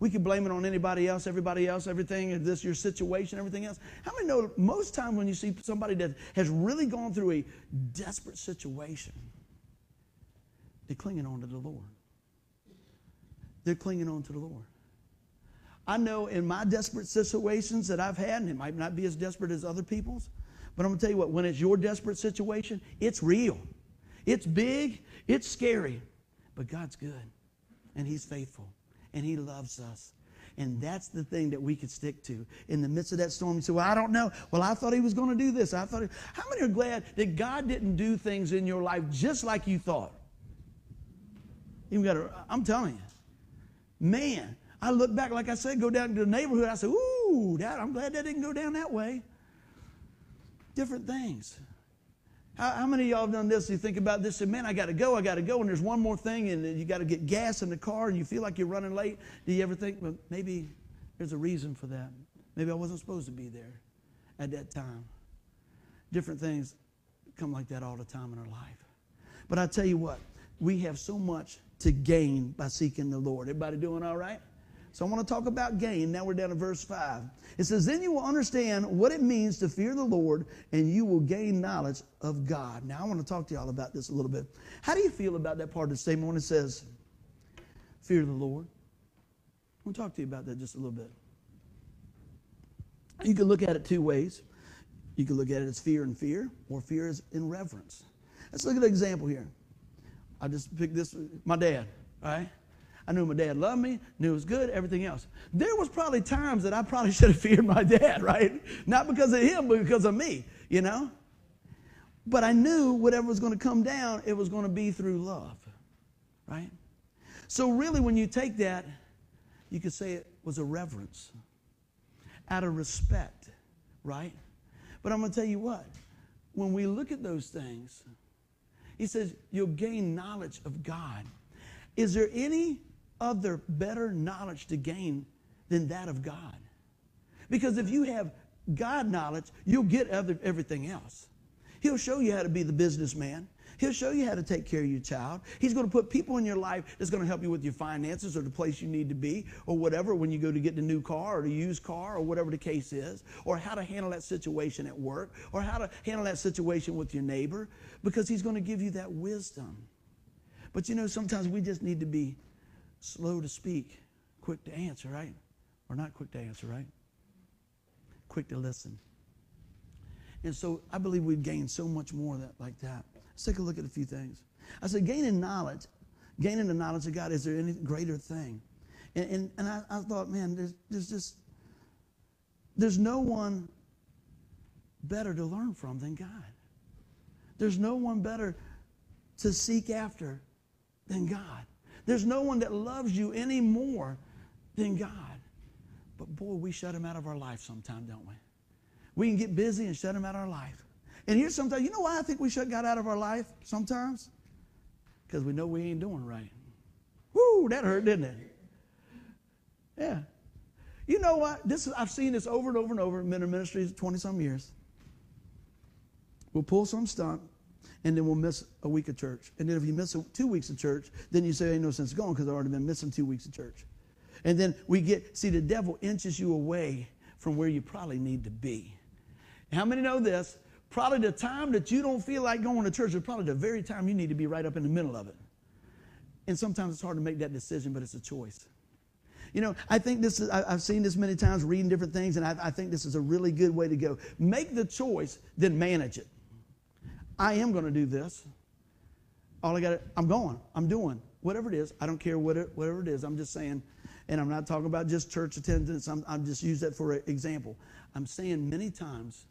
We could blame it on anybody else, everybody else, everything, this, your situation, everything else. How many know most times when you see somebody that has really gone through a desperate situation, they're clinging on to the Lord. They're clinging on to the Lord. I know in my desperate situations that I've had, and it might not be as desperate as other people's, but I'm going to tell you what, when it's your desperate situation, it's real. It's big, it's scary, but God's good and He's faithful and He loves us. And that's the thing that we could stick to in the midst of that storm. You say, Well, I don't know. Well, I thought He was going to do this. I thought, he... how many are glad that God didn't do things in your life just like you thought? Even got to, I'm telling you, man, I look back, like I said, go down to the neighborhood. I said, Ooh, Dad, I'm glad that didn't go down that way. Different things. How, how, many of y'all have done this? You think about this and man, I got to go, I got to go, and there's one more thing, and you got to get gas in the car, and you feel like you're running late. Do you ever think, well, maybe there's a reason for that? Maybe I wasn't supposed to be there at that time. Different things come like that all the time in our life. But I tell you what, we have so much to gain by seeking the Lord. Everybody doing all right? So I want to talk about gain. Now we're down to verse 5. It says, Then you will understand what it means to fear the Lord, and you will gain knowledge of God. Now I want to talk to y'all about this a little bit. How do you feel about that part of the statement when it says, Fear the Lord? I want to talk to you about that just a little bit. You can look at it two ways. You can look at it as fear and fear, or fear is in reverence. Let's look at an example here. I just picked this, my dad, all right? I knew my dad loved me, knew it was good, everything else. There was probably times that I probably should have feared my dad, right? Not because of him, but because of me, you know? But I knew whatever was going to come down, it was going to be through love, right? So really, when you take that, you could say it was a reverence, out of respect, right? But I'm going to tell you what, when we look at those things, he says, you'll gain knowledge of God. Is there any other better knowledge to gain than that of God? Because if you have God knowledge, you'll get other, everything else. He'll show you how to be the businessman. He'll show you how to take care of your child. He's going to put people in your life that's going to help you with your finances or the place you need to be or whatever when you go to get the new car or the used car or whatever the case is, or how to handle that situation at work or how to handle that situation with your neighbor because He's going to give you that wisdom. But you know, sometimes we just need to be slow to speak, quick to answer, right? Or not quick to answer, right? Quick to listen. And so I believe we've gained so much more that, like that. Let's take a look at a few things. I said, gaining knowledge, gaining the knowledge of God, is there any greater thing? And, and, and I, I thought, man, there's, there's just, there's no one better to learn from than God. There's no one better to seek after than God. There's no one that loves you any more than God. But boy, we shut him out of our life sometime, don't we? We can get busy and shut him out of our life. And here's sometimes, you know why I think we shut God out of our life sometimes? Because we know we ain't doing right. Whoo, that hurt, didn't it? Yeah. You know what? This is, I've seen this over and over and over in ministries 20 some years. We'll pull some stunt, and then we'll miss a week of church. And then if you miss two weeks of church, then you say, ain't no sense going because I've already been missing two weeks of church. And then we get, see, the devil inches you away from where you probably need to be. How many know this? Probably the time that you don't feel like going to church is probably the very time you need to be right up in the middle of it. And sometimes it's hard to make that decision, but it's a choice. You know, I think this is, I've seen this many times reading different things, and I, I think this is a really good way to go. Make the choice, then manage it. I am going to do this. All I got, I'm going. I'm doing whatever it is. I don't care what it, whatever it is. I'm just saying, and I'm not talking about just church attendance. I'm, I'm just use that for an example. I'm saying many times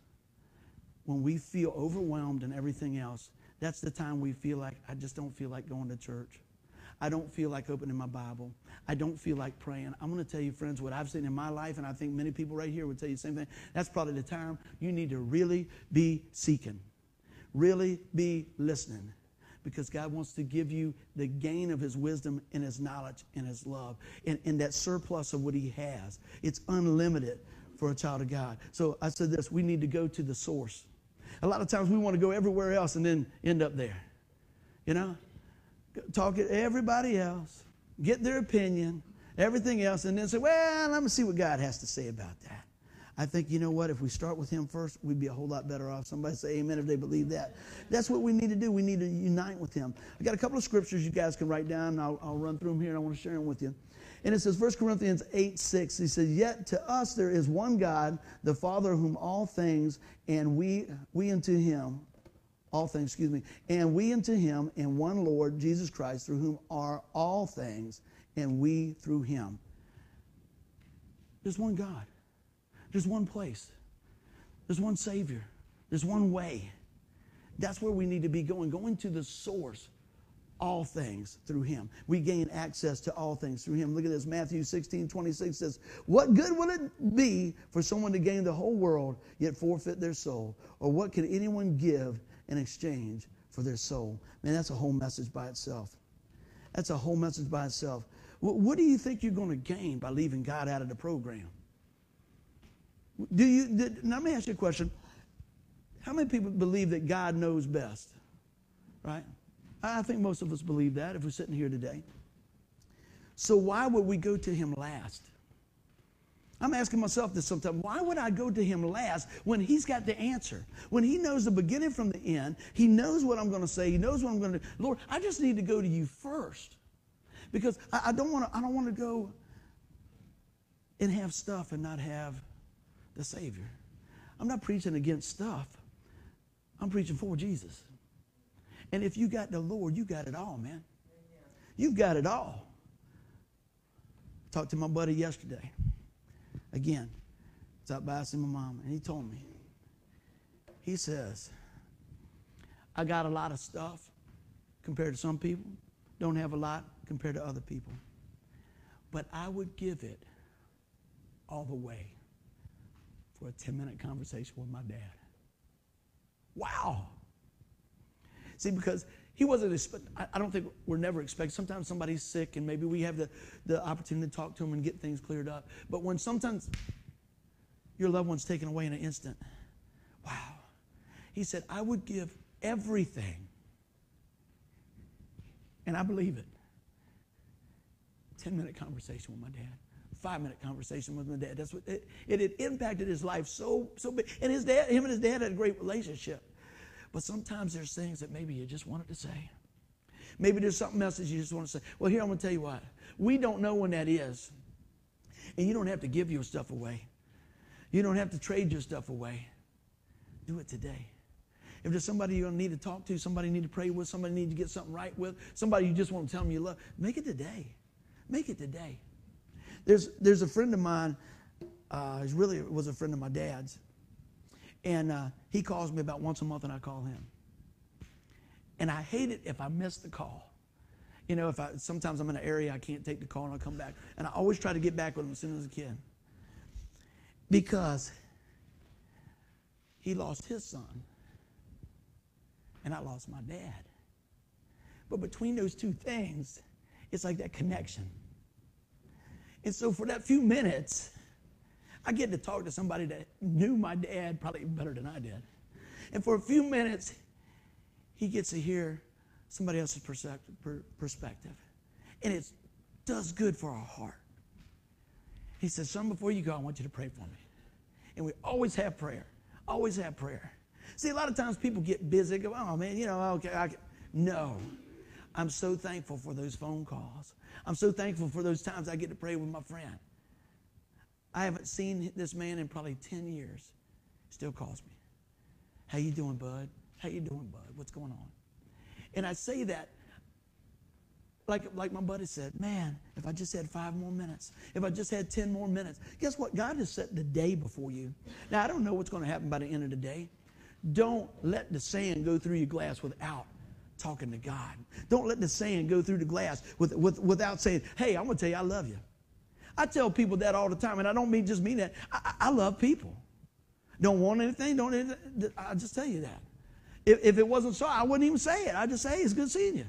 when we feel overwhelmed and everything else, that's the time we feel like, I just don't feel like going to church. I don't feel like opening my Bible. I don't feel like praying. I'm going to tell you, friends, what I've seen in my life, and I think many people right here would tell you the same thing. That's probably the time you need to really be seeking, really be listening, because God wants to give you the gain of His wisdom and His knowledge and His love and, and that surplus of what He has. It's unlimited for a child of God. So I said this we need to go to the source. A lot of times we want to go everywhere else and then end up there. You know? Talk to everybody else, get their opinion, everything else, and then say, well, let me see what God has to say about that. I think, you know what, if we start with Him first, we'd be a whole lot better off. Somebody say amen if they believe that. That's what we need to do. We need to unite with Him. I got a couple of scriptures you guys can write down, I'll, I'll run through them here, and I want to share them with you. And it says, 1 Corinthians 8 6, he says, Yet to us there is one God, the Father whom all things, and we, we unto him, all things, excuse me, and we unto him, and one Lord, Jesus Christ, through whom are all things, and we through him. There's one God. There's one place. There's one Savior. There's one way. That's where we need to be going, going to the source all things through him. We gain access to all things through him. Look at this. Matthew 16, 26 says, What good will it be for someone to gain the whole world yet forfeit their soul? Or what can anyone give in exchange for their soul? Man, that's a whole message by itself. That's a whole message by itself. What do you think you're going to gain by leaving God out of the program? Do you, did, now let me ask you a question. How many people believe that God knows best? Right? I think most of us believe that if we're sitting here today. So why would we go to him last? I'm asking myself this sometimes. Why would I go to him last when he's got the answer? When he knows the beginning from the end, he knows what I'm going to say, he knows what I'm going to do. Lord, I just need to go to you first. Because I, I don't want to I don't want to go and have stuff and not have the Savior. I'm not preaching against stuff. I'm preaching for Jesus. And if you got the Lord, you got it all, man. You've got it all. Talked to my buddy yesterday. Again, was out by seeing my mom, and he told me. He says, I got a lot of stuff compared to some people. Don't have a lot compared to other people. But I would give it all the way for a 10 minute conversation with my dad. Wow. See, because he wasn't, I don't think we're never expecting. Sometimes somebody's sick and maybe we have the, the opportunity to talk to them and get things cleared up. But when sometimes your loved one's taken away in an instant, wow. He said, I would give everything. And I believe it. 10 minute conversation with my dad five minute conversation with my dad. That's what it, it impacted his life so so big. And his dad, him and his dad had a great relationship. But sometimes there's things that maybe you just wanted to say. Maybe there's something else that you just want to say. Well, here I'm going to tell you what. We don't know when that is. And you don't have to give your stuff away. You don't have to trade your stuff away. Do it today. If there's somebody you need to talk to, somebody you need to pray with, somebody you need to get something right with, somebody you just want to tell them you love, make it today. Make it today. There's, there's a friend of mine, uh, he really was a friend of my dad's. And uh, he calls me about once a month, and I call him. And I hate it if I miss the call. You know, if I sometimes I'm in an area I can't take the call and I'll come back. And I always try to get back with him as soon as I can. Because he lost his son, and I lost my dad. But between those two things, it's like that connection. And so for that few minutes, I get to talk to somebody that knew my dad probably better than I did. And for a few minutes, he gets to hear somebody else's perspective. And it does good for our heart. He says, Son, before you go, I want you to pray for me. And we always have prayer. Always have prayer. See, a lot of times people get busy, go, oh man, you know, okay. I can. No. I'm so thankful for those phone calls. I'm so thankful for those times I get to pray with my friend. I haven't seen this man in probably 10 years. Still calls me. How you doing, bud? How you doing, bud? What's going on? And I say that like, like my buddy said, man, if I just had five more minutes, if I just had 10 more minutes, guess what? God has set the day before you. Now, I don't know what's going to happen by the end of the day. Don't let the sand go through your glass without talking to God. Don't let the sand go through the glass with, with, without saying, hey, I'm going to tell you I love you. I tell people that all the time, and I don't mean just mean that. I, I love people. Don't want anything, don't anything. I just tell you that. If, if, it wasn't so, I wouldn't even say it. I just say, hey, it's good seeing you.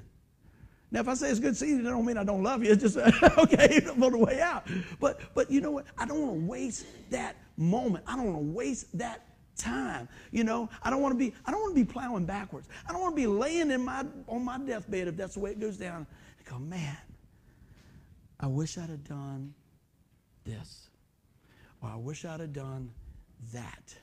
Now, if I say it's good seeing you, that don't mean I don't love you. It's just okay on the way out. But but you know what? I don't want to waste that moment. I don't want to waste that time. You know, I don't want to be I don't want to be plowing backwards. I don't want to be laying in my on my deathbed if that's the way it goes down. I go, man, I wish I'd have done this. Or I wish I'd have done that.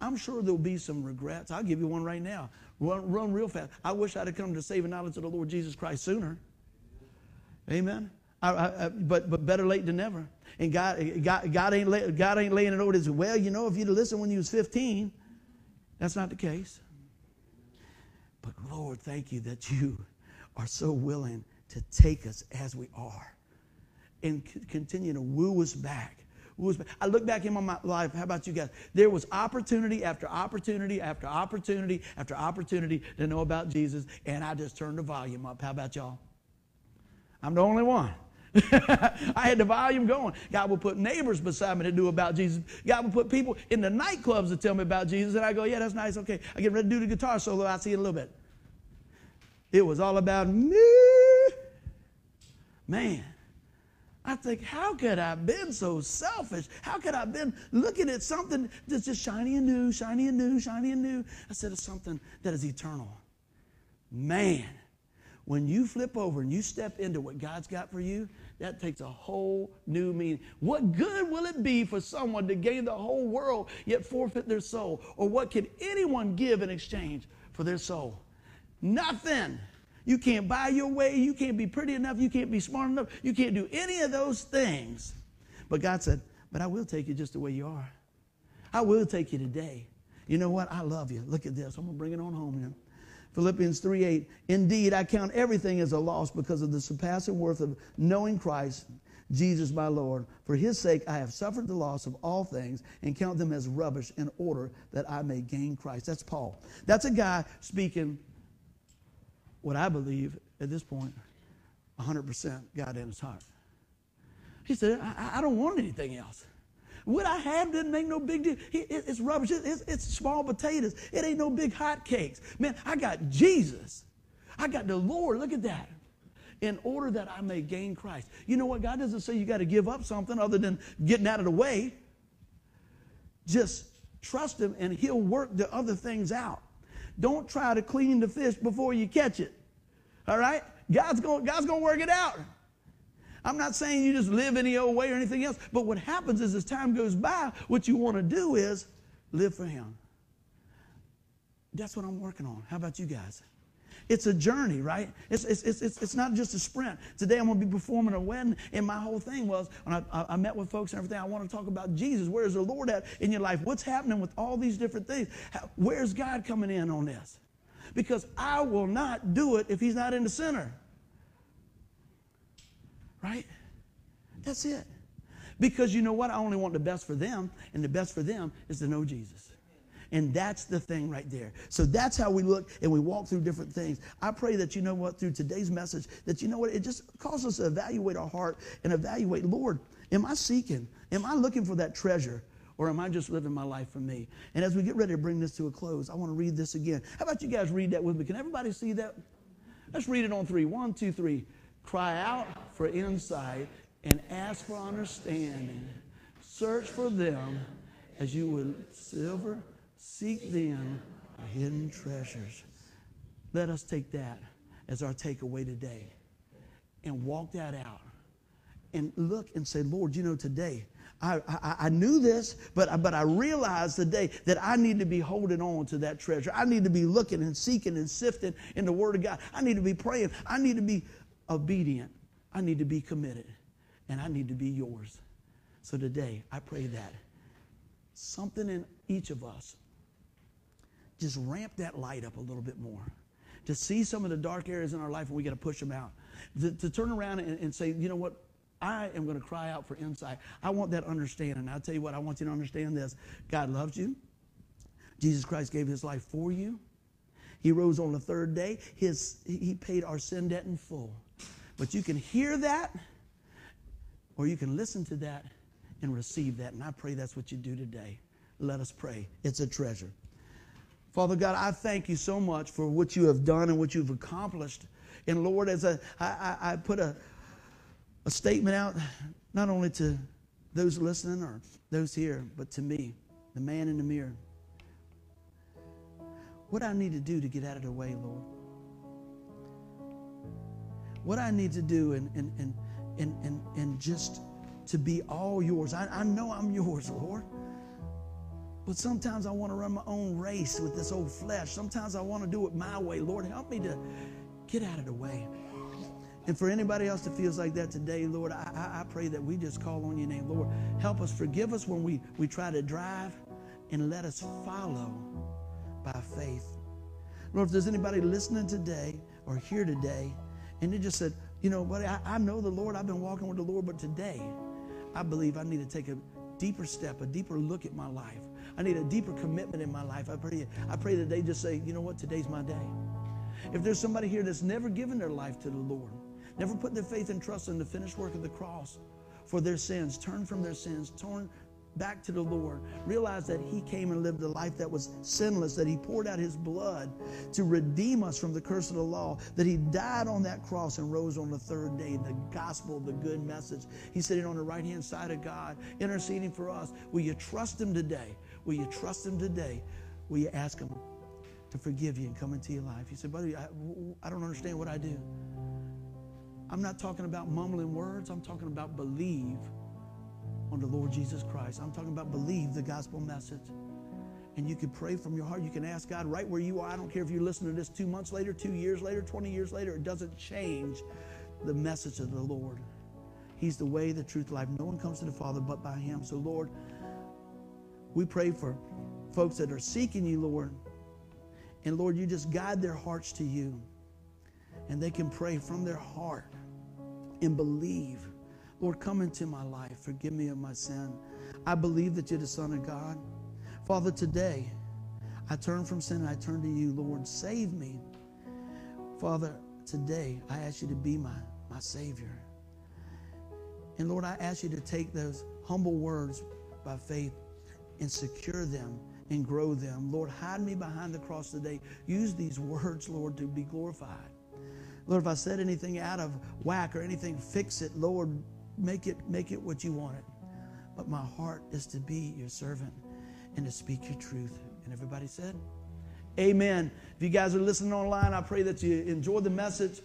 I'm sure there'll be some regrets. I'll give you one right now. Run, run real fast. I wish I'd have come to saving knowledge of the Lord Jesus Christ sooner. Amen. I, I, but but better late than never. And God, God, God ain't lay, God ain't laying it over his well. You know, if you'd listened when you was 15, that's not the case. But Lord, thank you that you are so willing to take us as we are and continue to woo us back. Woo us back. I look back in my life. How about you guys? There was opportunity after opportunity after opportunity after opportunity to know about Jesus, and I just turned the volume up. How about y'all? I'm the only one. I had the volume going. God would put neighbors beside me to do about Jesus. God would put people in the nightclubs to tell me about Jesus. And I go, yeah, that's nice. Okay. I get ready to do the guitar solo. I'll see in a little bit. It was all about me. Man, I think, how could I have been so selfish? How could I have been looking at something that's just shiny and new, shiny and new, shiny and new, instead of something that is eternal? Man, when you flip over and you step into what God's got for you, that takes a whole new meaning. What good will it be for someone to gain the whole world yet forfeit their soul? Or what can anyone give in exchange for their soul? Nothing. You can't buy your way. You can't be pretty enough. You can't be smart enough. You can't do any of those things. But God said, But I will take you just the way you are. I will take you today. You know what? I love you. Look at this. I'm going to bring it on home here. Philippians 3 8. Indeed, I count everything as a loss because of the surpassing worth of knowing Christ, Jesus my Lord. For his sake, I have suffered the loss of all things and count them as rubbish in order that I may gain Christ. That's Paul. That's a guy speaking what I believe at this point 100% God in his heart. He said, I, I don't want anything else. What I have didn't make no big deal. It's rubbish. It's, it's small potatoes. It ain't no big hot cakes. Man, I got Jesus. I got the Lord. Look at that. In order that I may gain Christ. You know what? God doesn't say you got to give up something other than getting out of the way. Just trust Him and He'll work the other things out. Don't try to clean the fish before you catch it. All right? God's going God's going to work it out. I'm not saying you just live any old way or anything else, but what happens is as time goes by, what you want to do is live for Him. That's what I'm working on. How about you guys? It's a journey, right? It's, it's, it's, it's, not just a sprint. Today I'm going to be performing a wedding, and my whole thing was when I, I met with folks and everything, I want to talk about Jesus. Where's the Lord at in your life? What's happening with all these different things? How, where's God coming in on this? Because I will not do it if He's not in the center. Right? That's it. Because you know what? I only want the best for them, and the best for them is to know Jesus. And that's the thing right there. So that's how we look and we walk through different things. I pray that you know what, through today's message, that you know what, it just causes us to evaluate our heart and evaluate, Lord, am I seeking? Am I looking for that treasure? Or am I just living my life for me? And as we get ready to bring this to a close, I want to read this again. How about you guys read that with me? Can everybody see that? Let's read it on three. One, two, three. Cry out for insight and ask for understanding. Search for them as you would silver. Seek them hidden treasures. Let us take that as our takeaway today and walk that out and look and say, Lord, you know, today I, I, I, knew this, but, but I realized today that I need to be holding on to that treasure. I need to be looking and seeking and sifting in the Word of God. I need to be praying. I need to be obedient. I need to be committed. And I need to be yours. So today, I pray that something in each of us just ramp that light up a little bit more. To see some of the dark areas in our life and we got to push them out. To, to turn around and, and say, you know what? I am going to cry out for insight. I want that understanding. I'll tell you what, I want you to understand this. God loves you. Jesus Christ gave his life for you. He rose on the third day. His, he paid our sin debt in full. But you can hear that or you can listen to that and receive that. And I pray that's what you do today. Let us pray. It's a treasure. Father God, I thank you so much for what you have done and what you've accomplished. And Lord, as I, I put a, a statement out, not only to those listening or those here, but to me, the man in the mirror. What I need to do to get out of the way, Lord what I need to do and, and, and, and, and, and just to be all yours. I, I know I'm yours, Lord. But sometimes I want to run my own race with this old flesh. Sometimes I want to do it my way. Lord, help me to get out of the way. And for anybody else that feels like that today, Lord, I, I, pray that we just call on your name. Lord, help us, forgive us when we, we try to drive, and let us follow by faith. Lord, if there's anybody listening today or here today, and they just said, you know, buddy, I, I know the Lord. I've been walking with the Lord, but today I believe I need to take a deeper step, a deeper look at my life. I need a deeper commitment in my life. I pray, I pray that they just say, you know what, today's my day. If there's somebody here that's never given their life to the Lord, never put their faith and trust in the finished work of the cross for their sins, turn from their sins, turn, back to the Lord, realize that He came and lived a life that was sinless, that He poured out His blood to redeem us from the curse of the law, that He died on that cross and rose on the third day. The gospel, the good message. He's sitting on the right hand side of God, interceding for us. Will you trust Him today? Will you trust Him today? Will you ask Him to forgive you and come into your life? He said, Buddy, I, I don't understand what I do. I'm not talking about mumbling words, I'm talking about believe on the Lord Jesus Christ. I'm talking about believe the gospel message. And you can pray from your heart. You can ask God right where you are. I don't care if you listen to this two months later, two years later, 20 years later. It doesn't change the message of the Lord. He's the way, the truth, life. No one comes to the Father but by Him. So, Lord, We pray for folks that are seeking you, Lord. And Lord, you just guide their hearts to you. And they can pray from their heart and believe. Lord, come into my life. Forgive me of my sin. I believe that you're the Son of God. Father, today I turn from sin and I turn to you. Lord, save me. Father, today I ask you to be my, my Savior. And Lord, I ask you to take those humble words by faith and secure them and grow them. Lord, hide me behind the cross today. Use these words, Lord, to be glorified. Lord, if I said anything out of whack or anything, fix it. Lord, make it make it what you want it. But my heart is to be your servant and to speak your truth. And everybody said, Amen. If you guys are listening online, I pray that you enjoy the message.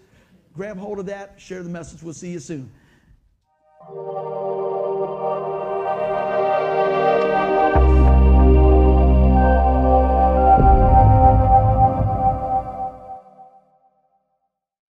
Grab hold of that, share the message. We'll see you soon.